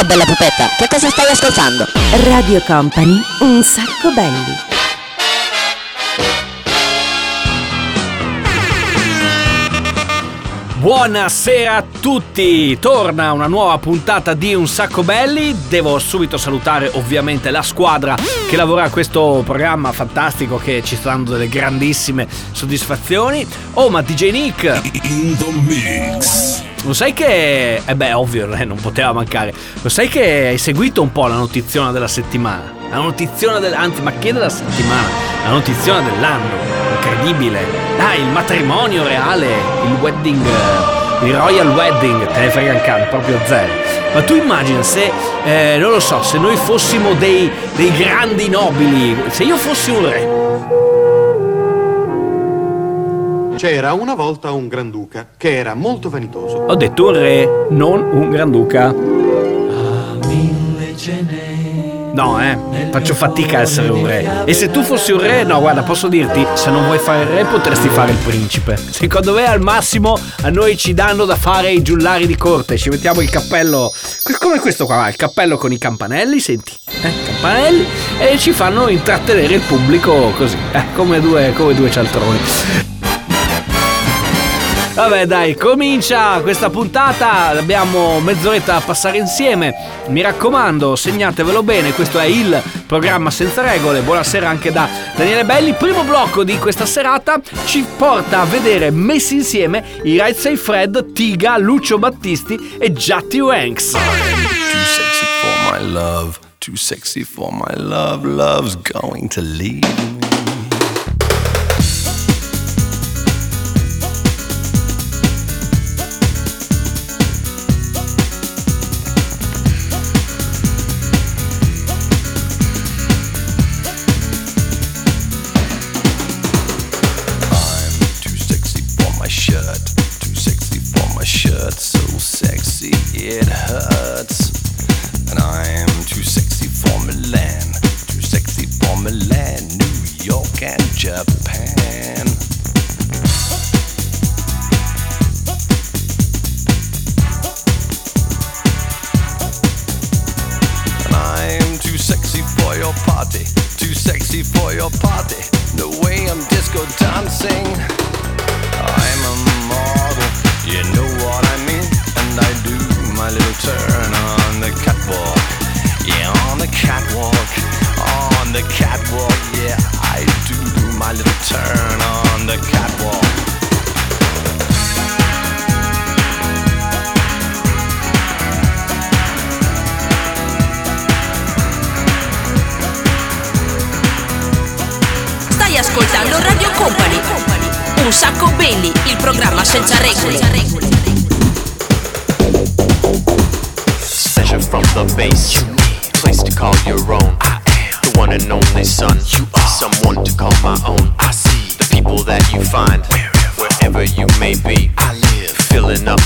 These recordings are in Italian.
Ciao bella pupetta, che cosa stai ascoltando? Radio Company, un sacco belli. Buonasera a tutti! Torna una nuova puntata di Un sacco belli. Devo subito salutare ovviamente la squadra che lavora a questo programma fantastico che ci sta dando delle grandissime soddisfazioni. Oh, ma DJ Nick! In the mix. Lo sai che... Eh beh, ovvio, eh, non poteva mancare. Lo sai che hai seguito un po' la notiziona della settimana? La notiziona del... anzi, ma che della settimana? La notiziona dell'anno. Incredibile. Dai, il matrimonio reale, il wedding... eh, Il royal wedding, te ne frega un cane, proprio zero. Ma tu immagina se, eh, non lo so, se noi fossimo dei, dei grandi nobili, se io fossi un re, C'era una volta un granduca che era molto vanitoso. ho detto un re, non un granduca. No, eh, faccio fatica a essere un re. E se tu fossi un re, no, guarda, posso dirti, se non vuoi fare il re potresti fare il principe. Secondo me al massimo a noi ci danno da fare i giullari di corte, ci mettiamo il cappello, come questo qua, il cappello con i campanelli, senti, eh, campanelli, e ci fanno intrattenere il pubblico così, eh, come due, come due cialtroni. Vabbè dai, comincia questa puntata, abbiamo mezz'oretta da passare insieme, mi raccomando segnatevelo bene, questo è il programma senza regole, buonasera anche da Daniele Belli, primo blocco di questa serata ci porta a vedere messi insieme i Right Say Fred, Tiga, Lucio Battisti e Jatti Ranks. Too sexy for my love. Too sexy for my love. Love's going to leave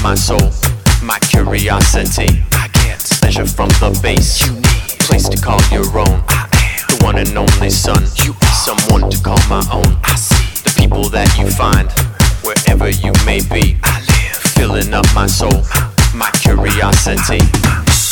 my soul, my curiosity. I get pleasure from the base. You need place to call your own. I am The one and only son. You are someone to call my own. I see the people that you find wherever you may be. I live filling up my soul, ah. my curiosity. Ah.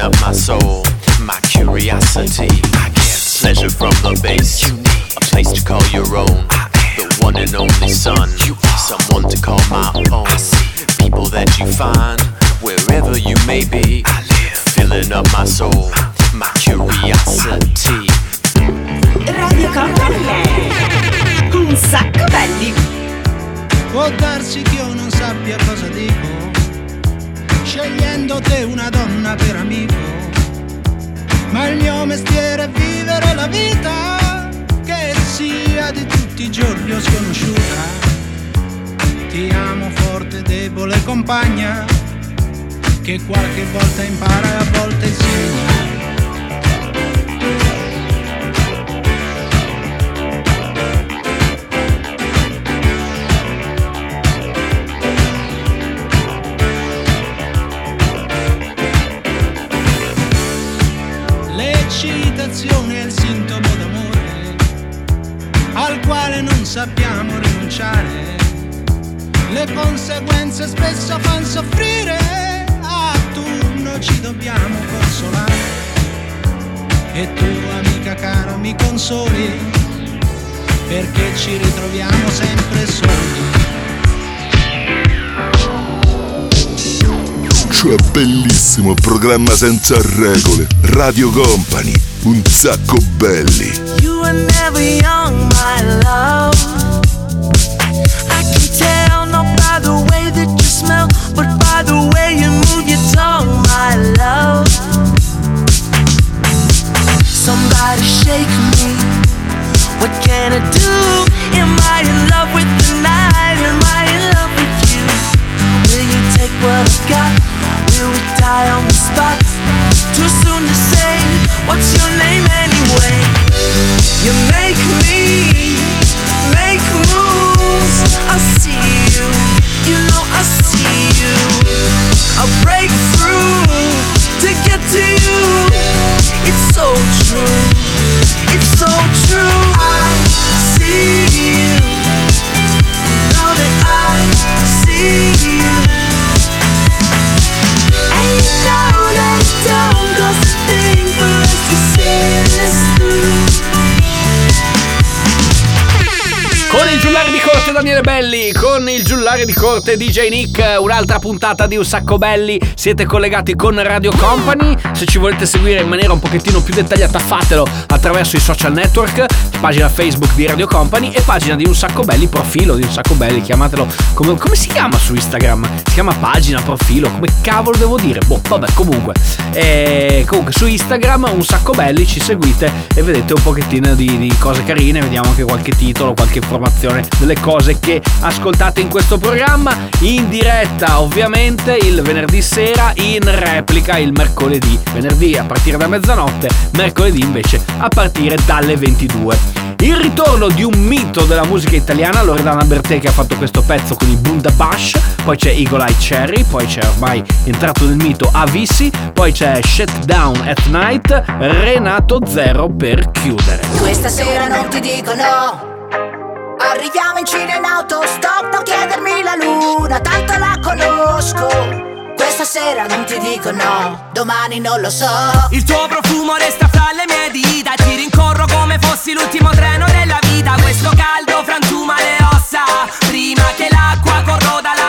Up my soul, my curiosity. I get pleasure from the base. A place to call your own. I The one and only son. You are someone to call my own. I see people that you find wherever you may be. I live filling up my soul, my curiosity. Radio Company. Un sacco belli. Può darsi che io non sappia cosa dico, scegliendo te una donna per amico. Ma il mio mestiere è vivere la vita, che sia di tutti i giorni o sconosciuta. Ti amo forte, debole compagna, che qualche volta impara e a volte insegna. Conseguenze spesso fanno soffrire, a turno ci dobbiamo consolare. E tu, amica cara, mi consoli, perché ci ritroviamo sempre soli. Cioè bellissimo programma senza regole. Radio Company, un sacco belli. You were never young, my love. The way that you smell, but by the way you move your tongue, my love. Somebody shake me. What can I do? Am I in love with the night? Am I in love with you? Will you take what I've got? Will we die on the spot? Too soon to say. What's your name anyway? You make me Belli, con il giullare di corte DJ Nick, un'altra puntata di Un Sacco Belli, siete collegati con Radio Company, se ci volete seguire in maniera un pochettino più dettagliata fatelo attraverso i social network, pagina Facebook di Radio Company e pagina di Un Sacco Belli, profilo di Un Sacco Belli, chiamatelo come, come si chiama su Instagram? Si chiama pagina, profilo, come cavolo devo dire? Boh, vabbè, comunque. E comunque su Instagram Un Sacco Belli ci seguite e vedete un pochettino di, di cose carine, vediamo anche qualche titolo, qualche informazione delle cose che ascoltate in questo programma in diretta ovviamente il venerdì sera in replica il mercoledì. Venerdì a partire da mezzanotte mercoledì invece a partire dalle 22 il ritorno di un mito della musica italiana Loredana Bertè che ha fatto questo pezzo con i Bundabash poi c'è Eagle Eye Cherry poi c'è ormai entrato nel mito Avisi poi c'è Shut Down at Night Renato Zero per chiudere. Questa sera non ti dico no. Arriviamo in Cina in autostop, non chiedermi la luna, tanto la conosco. Questa sera non ti dico no, domani non lo so. Il tuo profumo resta fra le mie dita Ti rincorro come fossi l'ultimo treno della vita Questo caldo frantuma le ossa Prima che l'acqua corroda la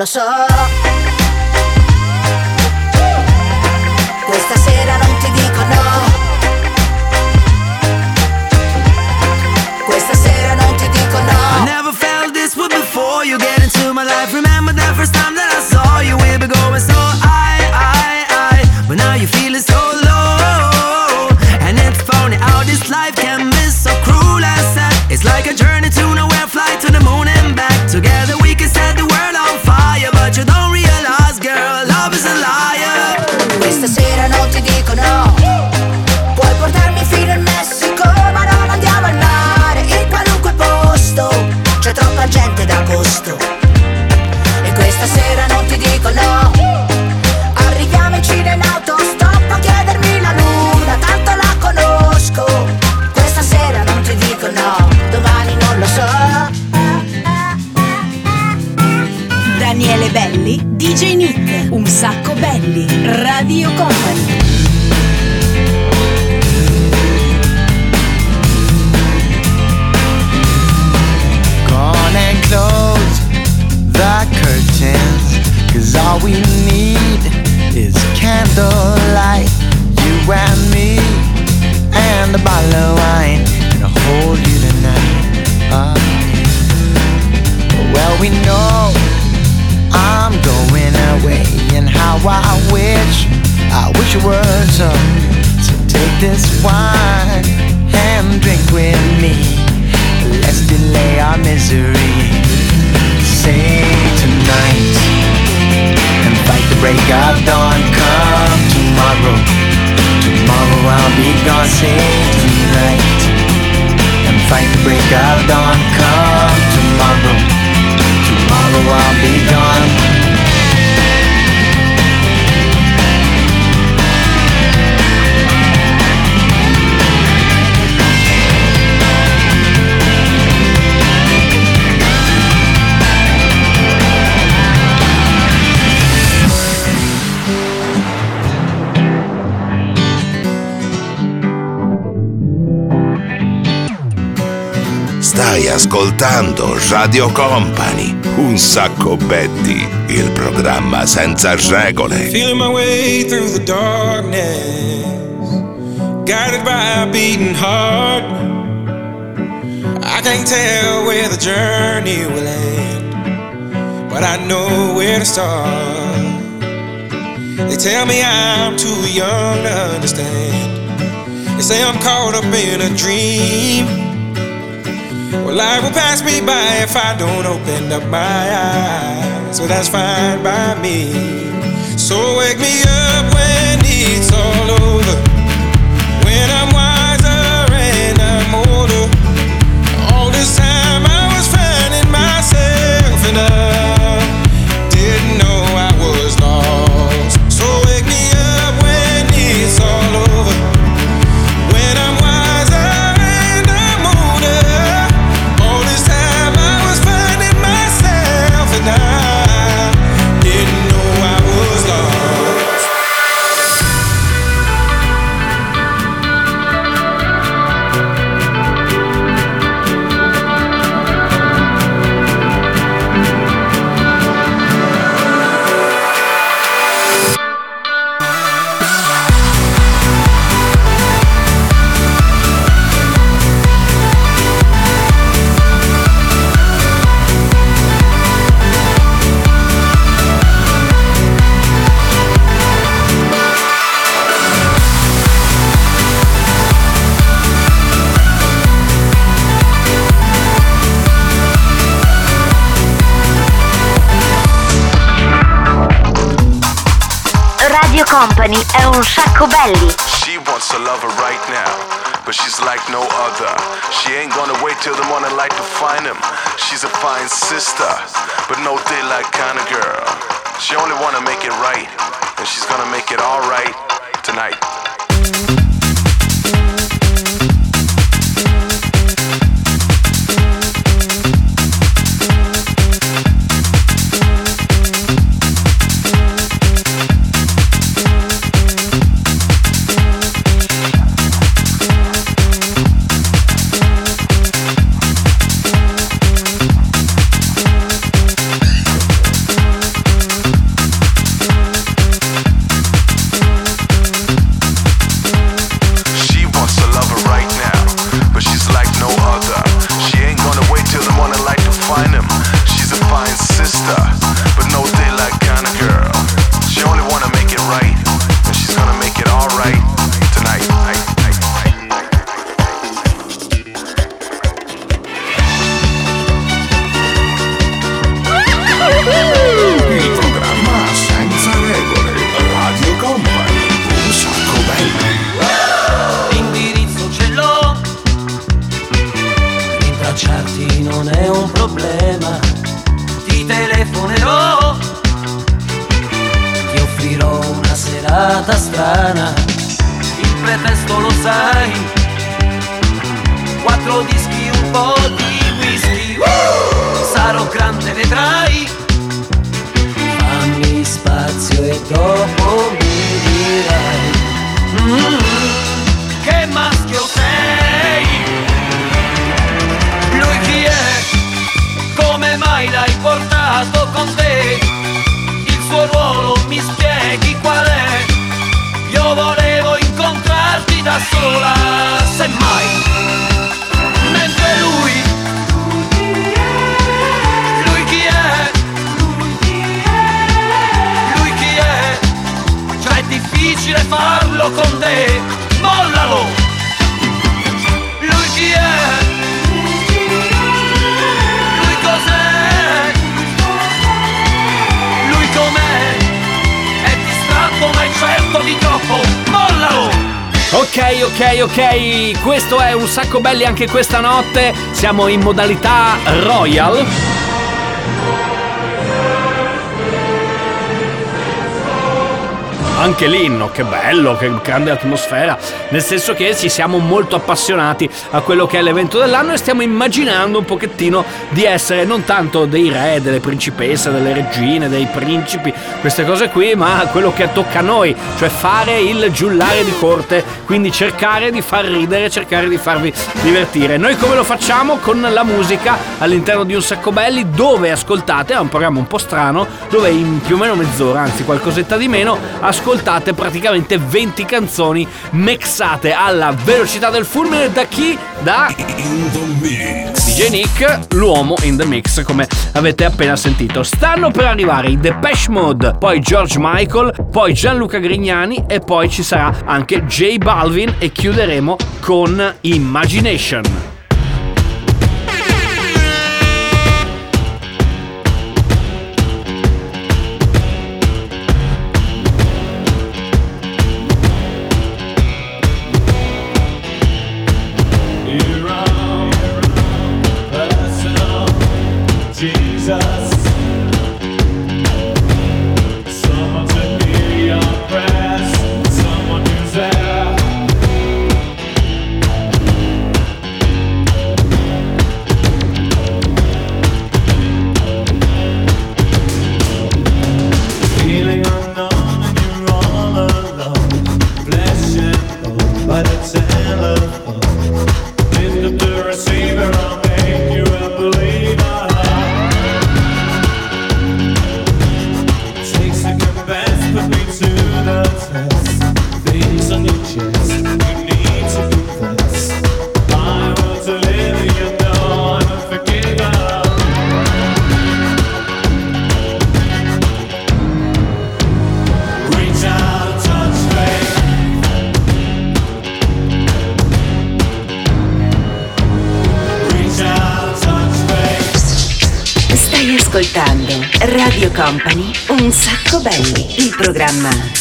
domani non Cause all we need is candlelight. You and me, and a bottle of wine. And I'll hold you tonight. Yeah. Well, we know I'm going away, and how I wish I wish it were So, so take this wine and drink with me. Let's delay our misery. Say tonight fight the break of dawn. Come tomorrow. Tomorrow I'll be gone. Say tonight and fight the break of dawn. Come tomorrow. Tomorrow I'll be gone. Ascoltando Radio Company, un sacco Betty, il programma senza regole. Feeling my way through the darkness, guided by a beating heart. I can't tell where the journey will end, but I know where to start. They tell me I'm too young to understand. They say I'm caught up in a dream. Well, life will pass me by if I don't open up my eyes. So that's fine by me. So wake me up when Radio Company è un sacco belli. She wants a lover right now, but she's like no other. She ain't gonna wait till the morning light to find him. She's a fine sister, but no daylight kind of girl. She only wanna make it right, and she's gonna make it alright tonight. Serata strana, il pretesto lo sai, quattro dischi, un po' di whisky, sarò grande vedrai, fammi spazio e dopo mi dirai. "Mm, sola semmai. Mentre lui. Lui chi è lui chi è? Lui chi è? cioè è difficile farlo con te. Mollalo. Ok, ok, ok, questo è un sacco belli anche questa notte. Siamo in modalità Royal. Anche l'inno, che bello, che grande atmosfera. Nel senso che ci siamo molto appassionati a quello che è l'evento dell'anno e stiamo immaginando un pochettino di essere non tanto dei re, delle principesse, delle regine, dei principi, queste cose qui, ma quello che tocca a noi, cioè fare il giullare di corte, quindi cercare di far ridere, cercare di farvi divertire. Noi come lo facciamo? Con la musica all'interno di un sacco belli dove ascoltate, è un programma un po' strano, dove in più o meno mezz'ora, anzi qualcosetta di meno, ascoltate praticamente 20 canzoni mixate alla velocità del fulmine da chi? Da DJ Nick, l'uomo in the mix, come avete appena sentito. Stanno per arrivare i Depeche Mode, poi George Michael, poi Gianluca Grignani e poi ci sarà anche J Balvin e chiuderemo con Imagination.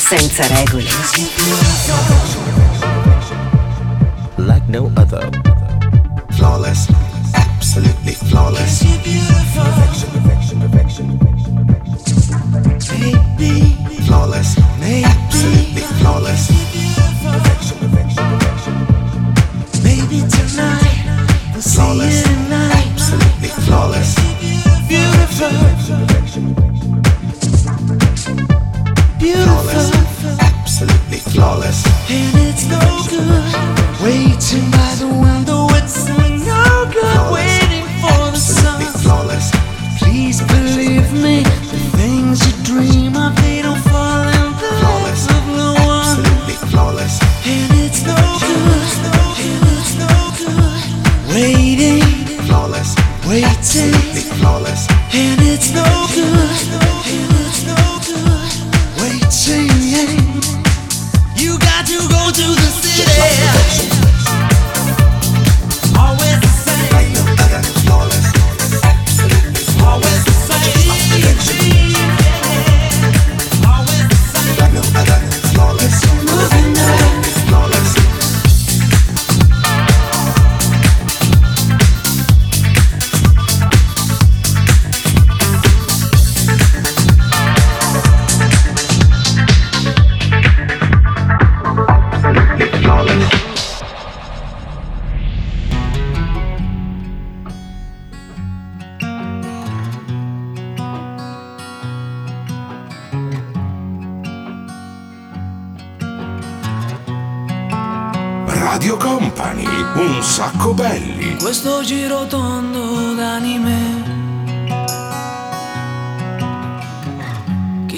Senza regole. Got to go to the city.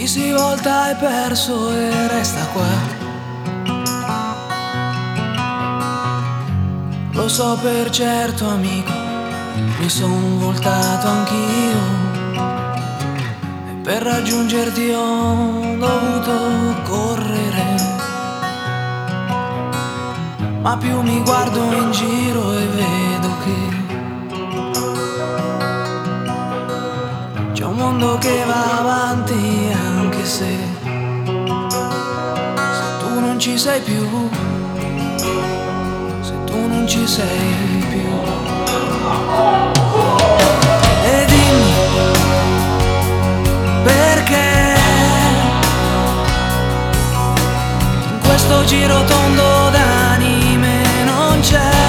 Chi si volta è perso e resta qua. Lo so per certo amico Mi son voltato anch'io. E per raggiungerti ho dovuto correre. Ma più mi guardo in giro e vedo che c'è un mondo che va avanti anche se, se tu non ci sei più, se tu non ci sei più. E dimmi perché in questo giro tondo d'anime non c'è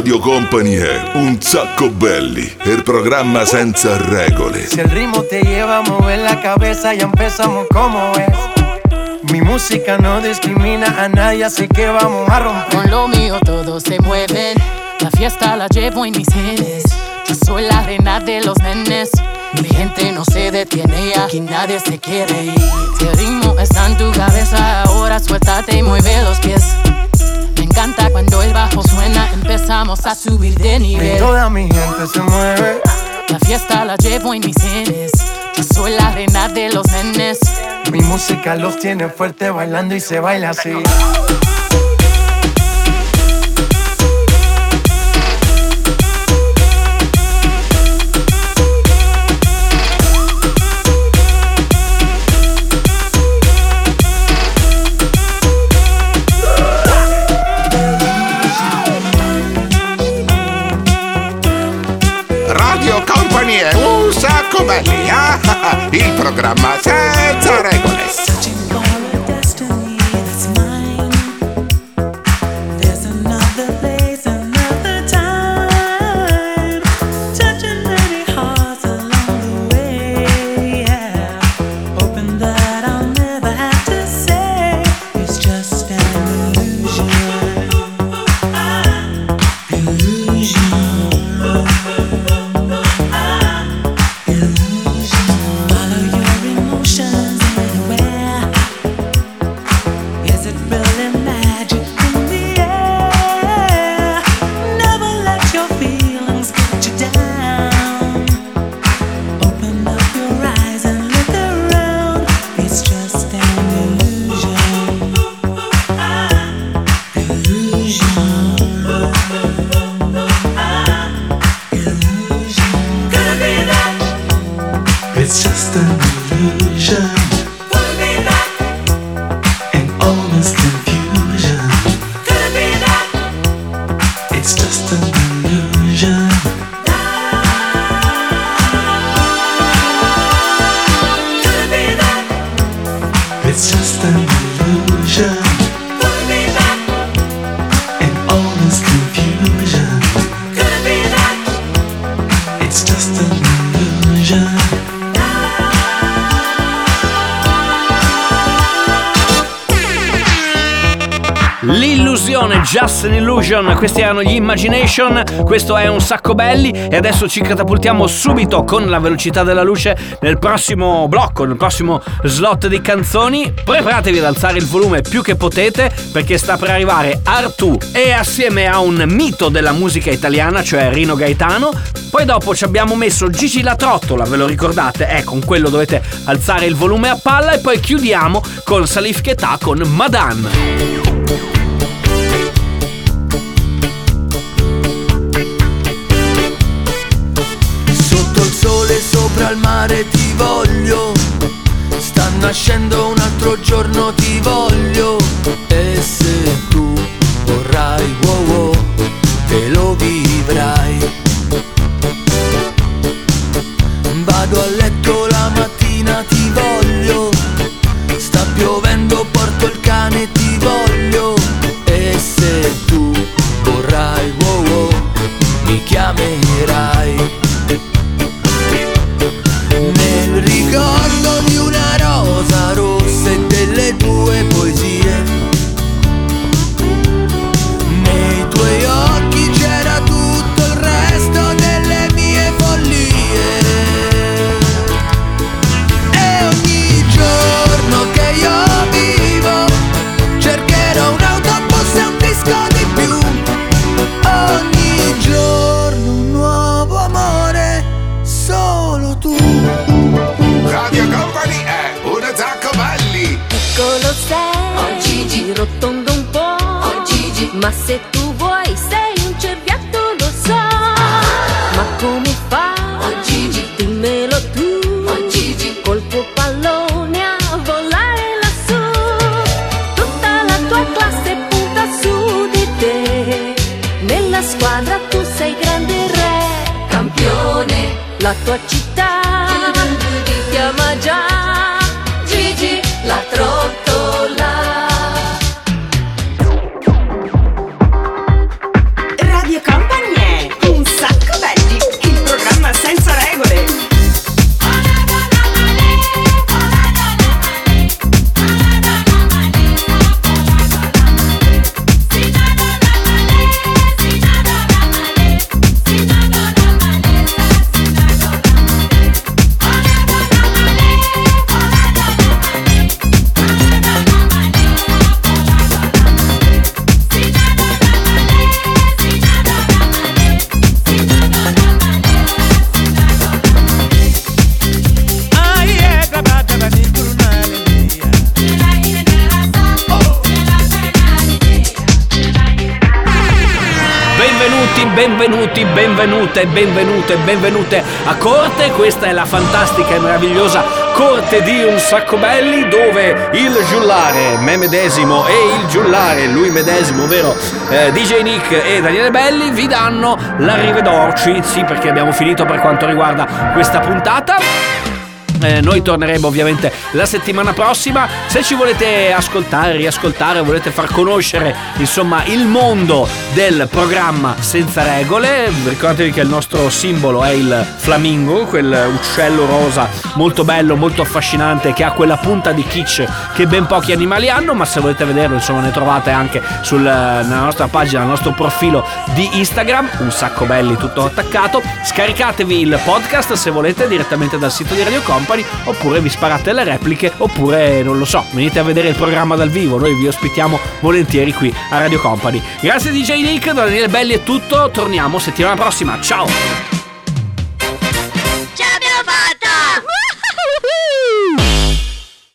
Radio Company è Un Sacco Belli, il programma senza regole. Si el ritmo te lleva a mover la cabeza, ya empezamos como es. Mi música no discrimina a nadie, así que vamos a romper. Con lo mío todos se mueven. La fiesta la llevo en mis genes. Yo soy la reina de los nenes. Mi gente no se detiene aquí nadie se quiere ir. Si el ritmo está en tu cabeza, ahora suéltate y mueve los pies. Me encanta cuando el bajo suena, empezamos a subir de Y nivel. toda mi gente se mueve. La fiesta la llevo en mis genes. Yo soy la reina de los nenes. Mi música los tiene fuerte bailando y se baila así. Belli, ah, ah, il programma senza regole. Just an Illusion, questi erano gli Imagination, questo è un sacco belli e adesso ci catapultiamo subito con la velocità della luce nel prossimo blocco, nel prossimo slot di canzoni. Preparatevi ad alzare il volume più che potete perché sta per arrivare Artù e assieme a un mito della musica italiana, cioè Rino Gaetano. Poi dopo ci abbiamo messo Gigi La Trottola, ve lo ricordate? Eh, con quello dovete alzare il volume a palla e poi chiudiamo con Salif Keita con Madan. Areti benvenute, benvenute, benvenute a corte. Questa è la fantastica e meravigliosa corte di Un Sacco Belli dove il giullare, me medesimo e il giullare, lui medesimo, ovvero eh, DJ Nick e Daniele Belli, vi danno l'arrivedorci. Sì, perché abbiamo finito per quanto riguarda questa puntata. Eh, noi torneremo ovviamente la settimana prossima. Se ci volete ascoltare, riascoltare, volete far conoscere insomma il mondo del programma senza regole, ricordatevi che il nostro simbolo è il flamingo, quel uccello rosa molto bello, molto affascinante che ha quella punta di kitsch che ben pochi animali hanno. Ma se volete vederlo, insomma, ne trovate anche sul, nella nostra pagina, nel nostro profilo di Instagram, un sacco belli tutto attaccato. Scaricatevi il podcast se volete direttamente dal sito di Radio Company oppure vi sparate le repliche oppure non lo so, venite a vedere il programma dal vivo, noi vi ospitiamo volentieri qui a Radio Company. Grazie DJ Nick, da Daniele Belli è tutto, torniamo settimana prossima, ciao!